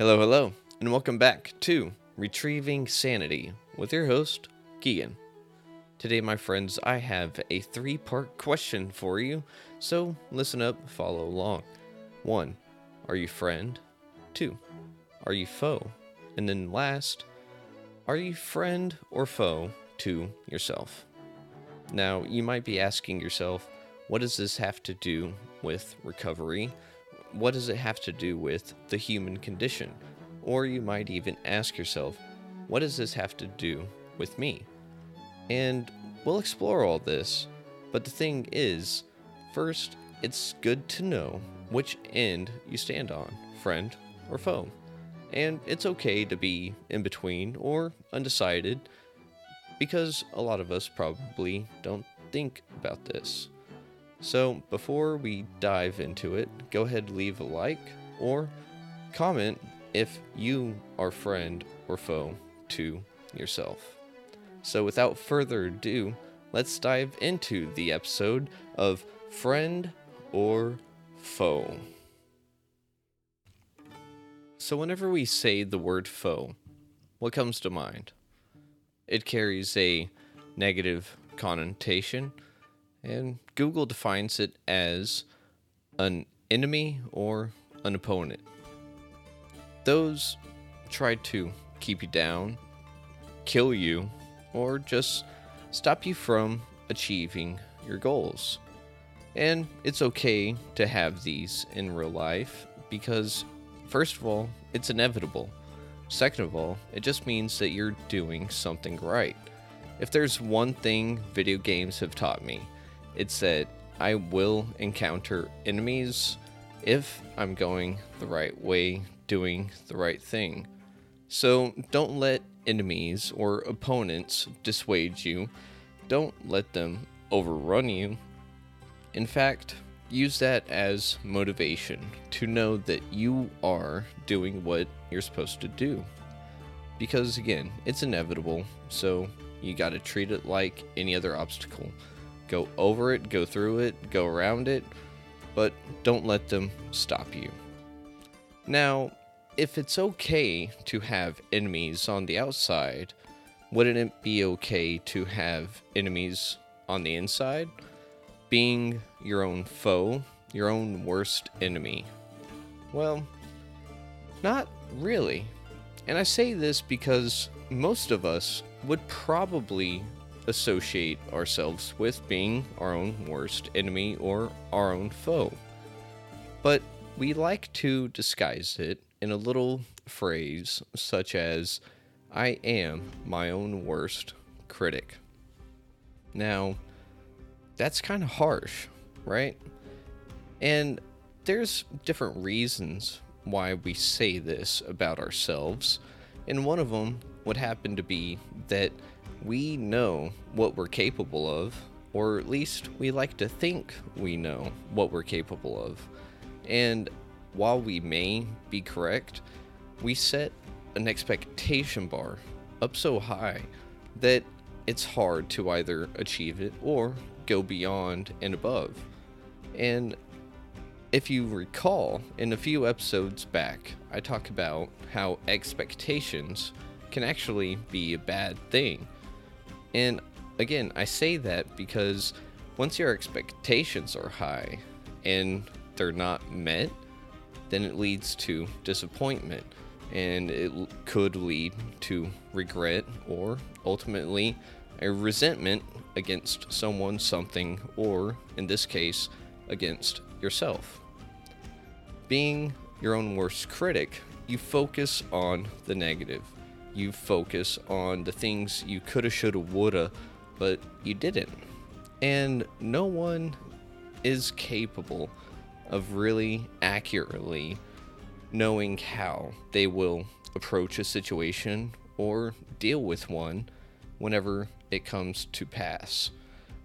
Hello, hello, and welcome back to Retrieving Sanity with your host, Keegan. Today, my friends, I have a three part question for you, so listen up, follow along. One, are you friend? Two, are you foe? And then last, are you friend or foe to yourself? Now, you might be asking yourself, what does this have to do with recovery? What does it have to do with the human condition? Or you might even ask yourself, what does this have to do with me? And we'll explore all this. But the thing is, first, it's good to know which end you stand on, friend or foe. And it's okay to be in between or undecided because a lot of us probably don't think about this. So, before we dive into it, go ahead leave a like or comment if you are friend or foe to yourself. So, without further ado, let's dive into the episode of Friend or Foe. So, whenever we say the word foe, what comes to mind? It carries a negative connotation, and Google defines it as an enemy or an opponent. Those try to keep you down, kill you, or just stop you from achieving your goals. And it's okay to have these in real life because, first of all, it's inevitable. Second of all, it just means that you're doing something right. If there's one thing video games have taught me, it's that I will encounter enemies if I'm going the right way, doing the right thing. So don't let enemies or opponents dissuade you. Don't let them overrun you. In fact, use that as motivation to know that you are doing what you're supposed to do. Because again, it's inevitable, so you got to treat it like any other obstacle. Go over it, go through it, go around it, but don't let them stop you. Now, if it's okay to have enemies on the outside, wouldn't it be okay to have enemies on the inside? Being your own foe, your own worst enemy? Well, not really. And I say this because most of us would probably associate ourselves with being our own worst enemy or our own foe. But we like to disguise it in a little phrase such as, I am my own worst critic. Now, that's kind of harsh, right? And there's different reasons why we say this about ourselves, and one of them would happen to be that we know what we're capable of, or at least we like to think we know what we're capable of. And while we may be correct, we set an expectation bar up so high that it's hard to either achieve it or go beyond and above. And if you recall, in a few episodes back, I talk about how expectations can actually be a bad thing. And again, I say that because once your expectations are high and they're not met, then it leads to disappointment and it could lead to regret or ultimately a resentment against someone, something, or in this case, against yourself. Being your own worst critic, you focus on the negative. You focus on the things you coulda, shoulda, woulda, but you didn't. And no one is capable of really accurately knowing how they will approach a situation or deal with one whenever it comes to pass.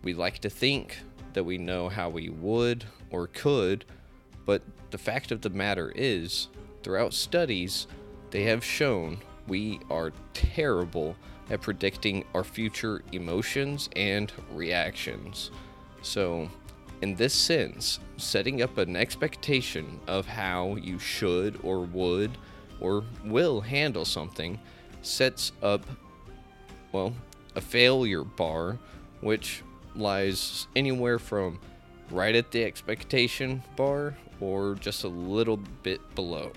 We like to think that we know how we would or could, but the fact of the matter is, throughout studies, they have shown we are terrible at predicting our future emotions and reactions. So, in this sense, setting up an expectation of how you should or would or will handle something sets up, well, a failure bar, which lies anywhere from right at the expectation bar or just a little bit below.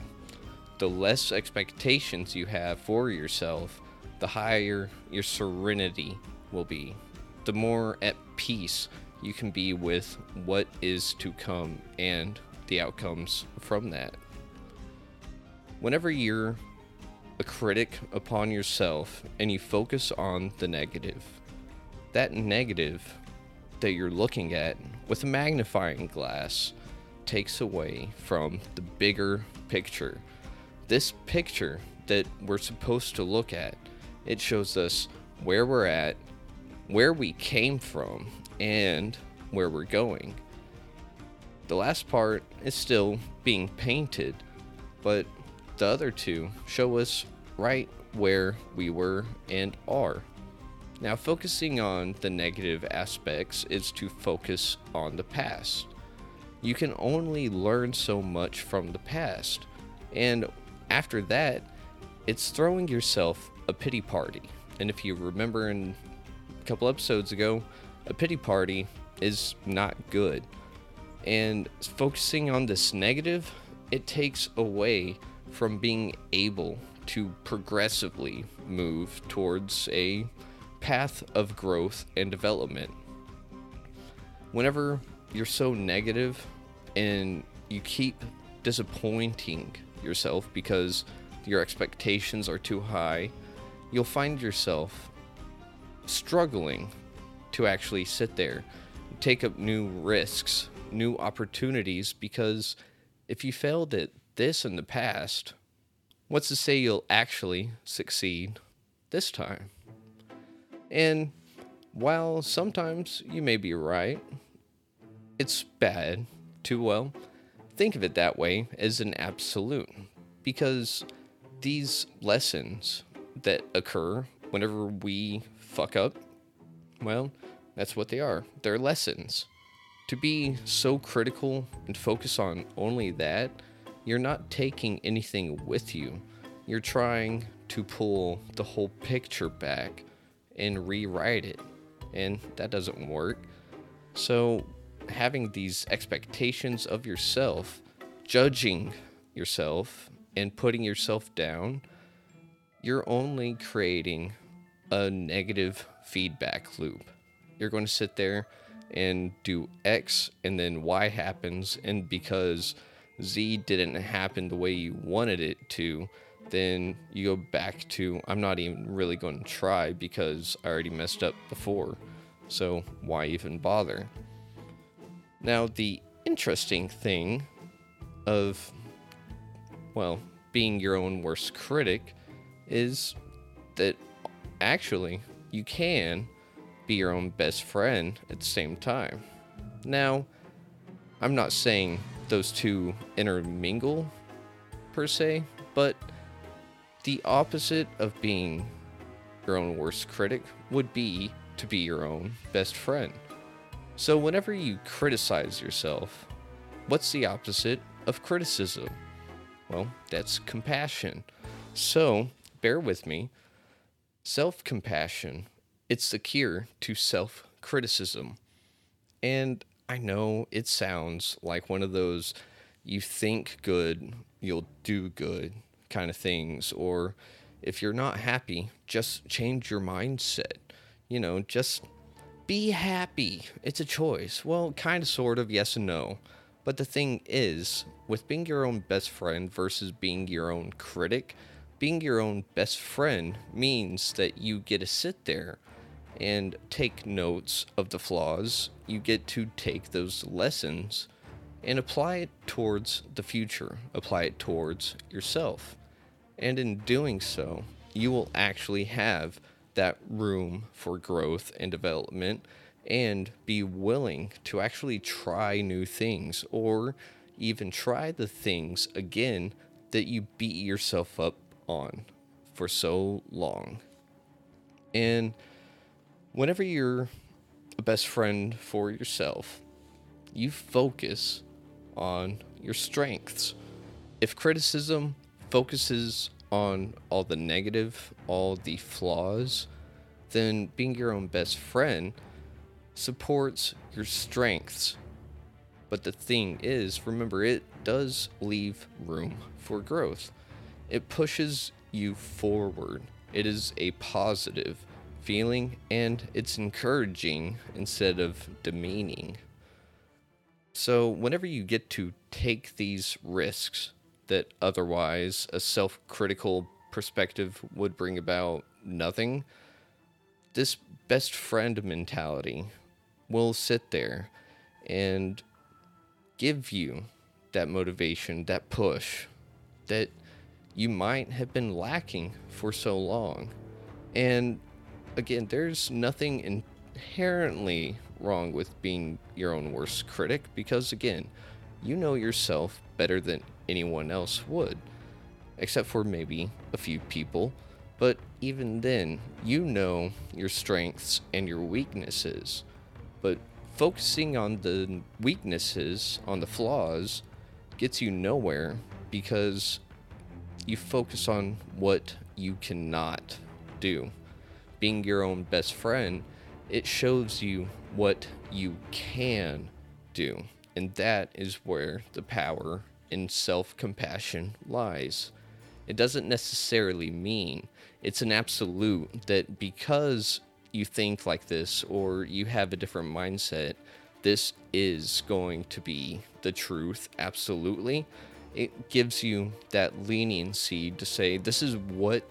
The less expectations you have for yourself, the higher your serenity will be. The more at peace you can be with what is to come and the outcomes from that. Whenever you're a critic upon yourself and you focus on the negative, that negative that you're looking at with a magnifying glass takes away from the bigger picture. This picture that we're supposed to look at, it shows us where we're at, where we came from, and where we're going. The last part is still being painted, but the other two show us right where we were and are. Now, focusing on the negative aspects is to focus on the past. You can only learn so much from the past, and after that, it's throwing yourself a pity party. And if you remember in a couple episodes ago, a pity party is not good. And focusing on this negative, it takes away from being able to progressively move towards a path of growth and development. Whenever you're so negative and you keep disappointing yourself because your expectations are too high, you'll find yourself struggling to actually sit there, take up new risks, new opportunities, because if you failed at this in the past, what's to say you'll actually succeed this time? And while sometimes you may be right, it's bad to, well, think of it that way as an absolute. Because these lessons that occur whenever we fuck up, well, that's what they are. They're lessons. To be so critical and focus on only that, you're not taking anything with you. You're trying to pull the whole picture back and rewrite it. And that doesn't work. So, having these expectations of yourself, judging yourself, and putting yourself down, you're only creating a negative feedback loop. You're going to sit there and do X, and then Y happens, and because Z didn't happen the way you wanted it to, then you go back to I'm not even really going to try because I already messed up before. So why even bother? Now, the interesting thing of, well, being your own worst critic is that actually you can be your own best friend at the same time. Now, I'm not saying those two intermingle per se, but the opposite of being your own worst critic would be to be your own best friend. So, whenever you criticize yourself, what's the opposite of criticism? Well, that's compassion. So, bear with me. Self compassion, it's the cure to self criticism. And I know it sounds like one of those you think good, you'll do good kind of things. Or if you're not happy, just change your mindset. You know, just be happy. It's a choice. Well, kind of, sort of, yes and no. But the thing is, with being your own best friend versus being your own critic, being your own best friend means that you get to sit there and take notes of the flaws. You get to take those lessons and apply it towards the future, apply it towards yourself. And in doing so, you will actually have that room for growth and development and be willing to actually try new things or even try the things again that you beat yourself up on for so long. And whenever you're a best friend for yourself, you focus on your strengths. If criticism focuses on all the negative, all the flaws, then being your own best friend supports your strengths. But the thing is, remember, it does leave room for growth. It pushes you forward. It is a positive feeling and it's encouraging instead of demeaning. So, whenever you get to take these risks that otherwise a self critical perspective would bring about nothing, this best friend mentality will sit there and give you that motivation, that push that you might have been lacking for so long. And again, there's nothing inherently wrong with being your own worst critic because, again, you know yourself better than anyone else would, except for maybe a few people. But even then, you know your strengths and your weaknesses. But focusing on the weaknesses, on the flaws, gets you nowhere because you focus on what you cannot do. Being your own best friend, it shows you what you can do. And that is where the power in self compassion lies. It doesn't necessarily mean it's an absolute that because you think like this or you have a different mindset, this is going to be the truth, absolutely. It gives you that leniency to say, this is what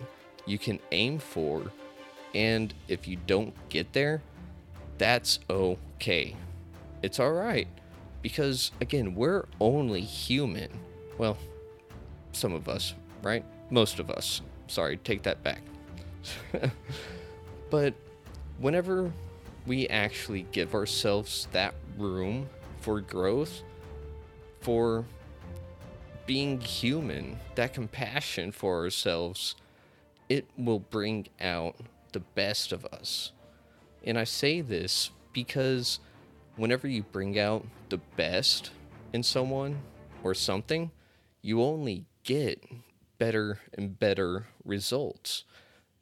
you can aim for. And if you don't get there, that's okay. It's all right. Because again, we're only human. Well, some of us, right? Most of us. Sorry, take that back. but whenever we actually give ourselves that room for growth, for being human, that compassion for ourselves, it will bring out the best of us. And I say this because whenever you bring out the best in someone or something, you only get better and better results.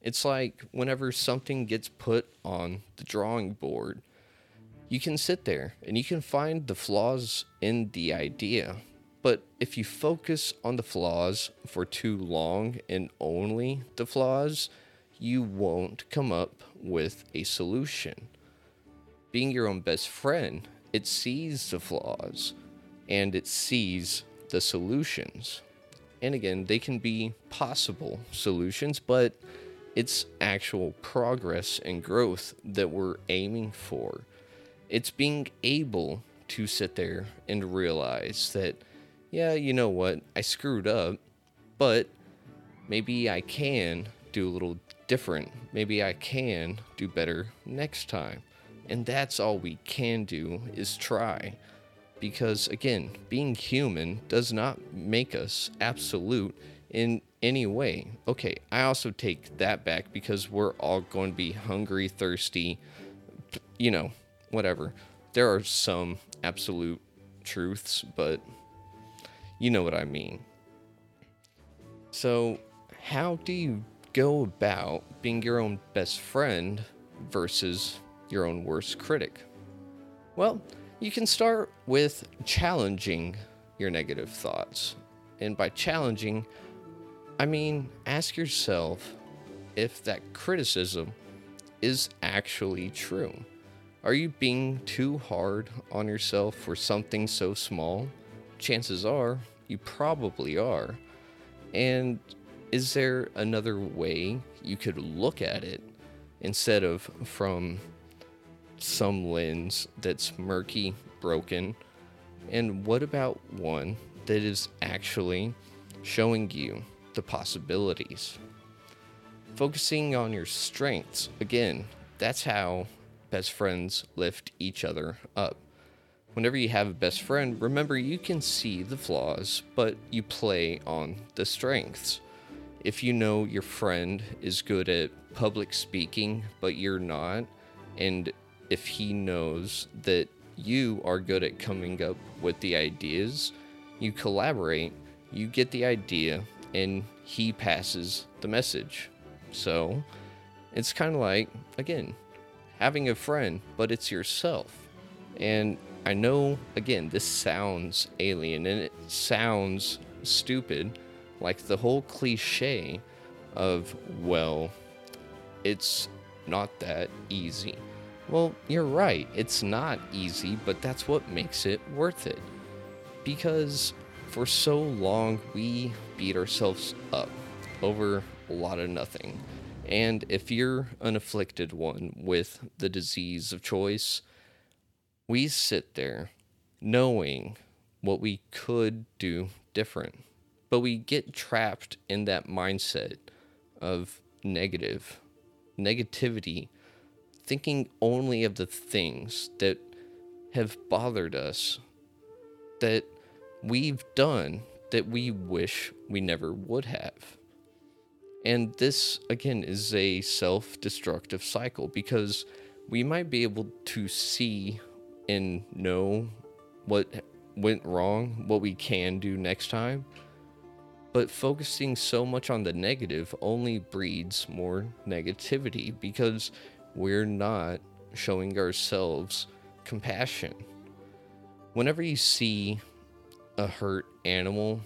It's like whenever something gets put on the drawing board, you can sit there and you can find the flaws in the idea. But if you focus on the flaws for too long and only the flaws, you won't come up with a solution. Being your own best friend, it sees the flaws and it sees the solutions. And again, they can be possible solutions, but it's actual progress and growth that we're aiming for. It's being able to sit there and realize that, yeah, you know what, I screwed up, but maybe I can do a little different. Maybe I can do better next time. And that's all we can do is try. Because again, being human does not make us absolute in any way. Okay, I also take that back because we're all going to be hungry, thirsty, you know, whatever. There are some absolute truths, but you know what I mean. So, how do you go about being your own best friend versus your own worst critic? Well, you can start with challenging your negative thoughts. And by challenging, I mean, ask yourself if that criticism is actually true. Are you being too hard on yourself for something so small? Chances are you probably are. And is there another way you could look at it instead of from some lens that's murky, broken? And what about one that is actually showing you the possibilities. Focusing on your strengths, again, that's how best friends lift each other up. Whenever you have a best friend, remember you can see the flaws, but you play on the strengths. If you know your friend is good at public speaking, but you're not, and if he knows that you are good at coming up with the ideas, you collaborate, you get the idea, and he passes the message. So it's kind of like, again, having a friend, but it's yourself. And I know, again, this sounds alien and it sounds stupid, like the whole cliche of, well, it's not that easy. Well, you're right, it's not easy, but that's what makes it worth it. Because for so long, we beat ourselves up over a lot of nothing. And if you're an afflicted one with the disease of choice, we sit there knowing what we could do different, but we get trapped in that mindset of negative, negativity, thinking only of the things that have bothered us, that we've done that we wish we never would have. And this, again, is a self destructive cycle because we might be able to see and know what went wrong, what we can do next time. But focusing so much on the negative only breeds more negativity because we're not showing ourselves compassion. Whenever you see a hurt animal,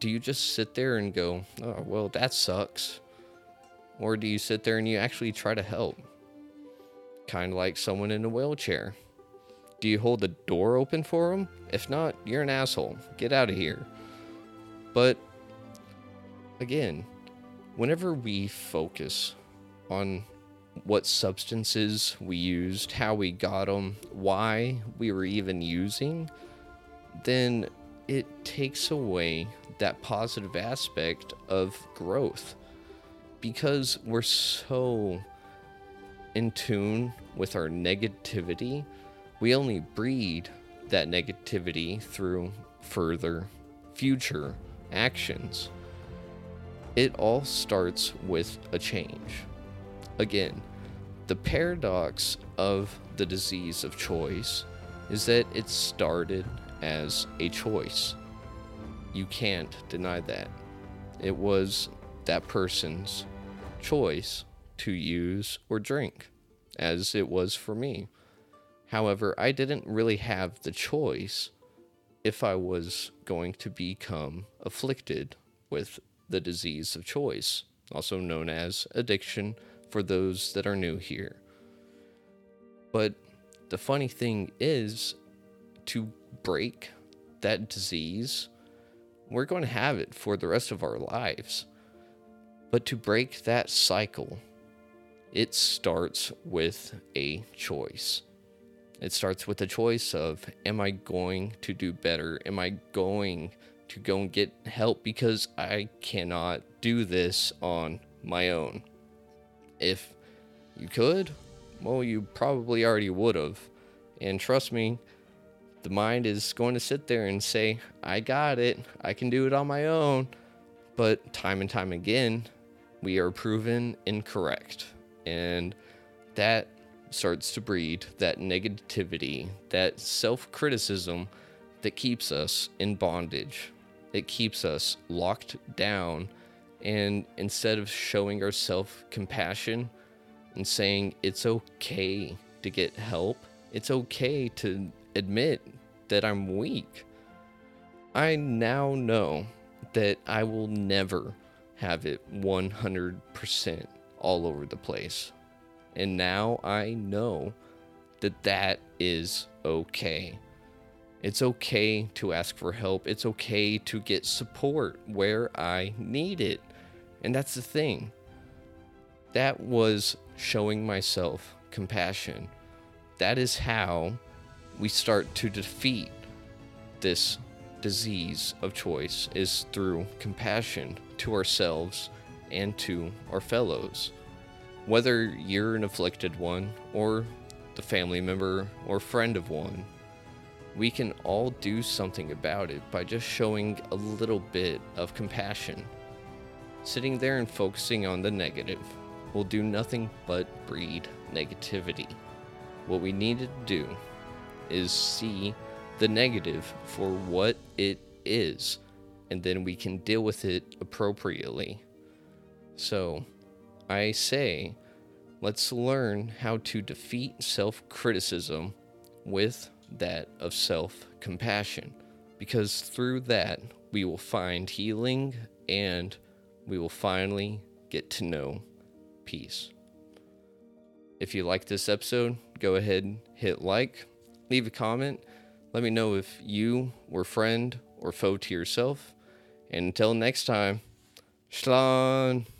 do you just sit there and go, oh, well, that sucks? Or do you sit there and you actually try to help? Kind of like someone in a wheelchair. Do you hold the door open for them? If not, you're an asshole. Get out of here. But again, whenever we focus on what substances we used, how we got them, why we were even using, then it takes away that positive aspect of growth because we're so in tune with our negativity we only breed that negativity through further future actions. It all starts with a change. Again, the paradox of the disease of choice is that it started as a choice. You can't deny that. It was that person's choice to use or drink, as it was for me. However, I didn't really have the choice if I was going to become afflicted with the disease of choice, also known as addiction for those that are new here. But the funny thing is, to break that disease, we're going to have it for the rest of our lives. But to break that cycle, it starts with a choice. It starts with a choice of am I going to do better? Am I going to go and get help because I cannot do this on my own? If you could, well, you probably already would have. And trust me, the mind is going to sit there and say, I got it. I can do it on my own. But time and time again, we are proven incorrect. And that starts to breed that negativity, that self criticism that keeps us in bondage. It keeps us locked down. And instead of showing ourselves compassion and saying it's okay to get help, it's okay to admit that I'm weak. I now know that I will never have it 100% all over the place. And now I know that that is okay. It's okay to ask for help. It's okay to get support where I need it. And that's the thing. That was showing myself compassion. That is how we start to defeat this disease of choice is through compassion to ourselves and to our fellows. Whether you're an afflicted one, or the family member or friend of one, we can all do something about it by just showing a little bit of compassion. Sitting there and focusing on the negative will do nothing but breed negativity. What we need to do is see the negative for what it is and then we can deal with it appropriately. So, I say, let's learn how to defeat self criticism with that of self compassion, because through that, we will find healing and we will finally get to know peace. If you like this episode, go ahead, and hit like, leave a comment, let me know if you were friend or foe to yourself. And until next time, Shalom.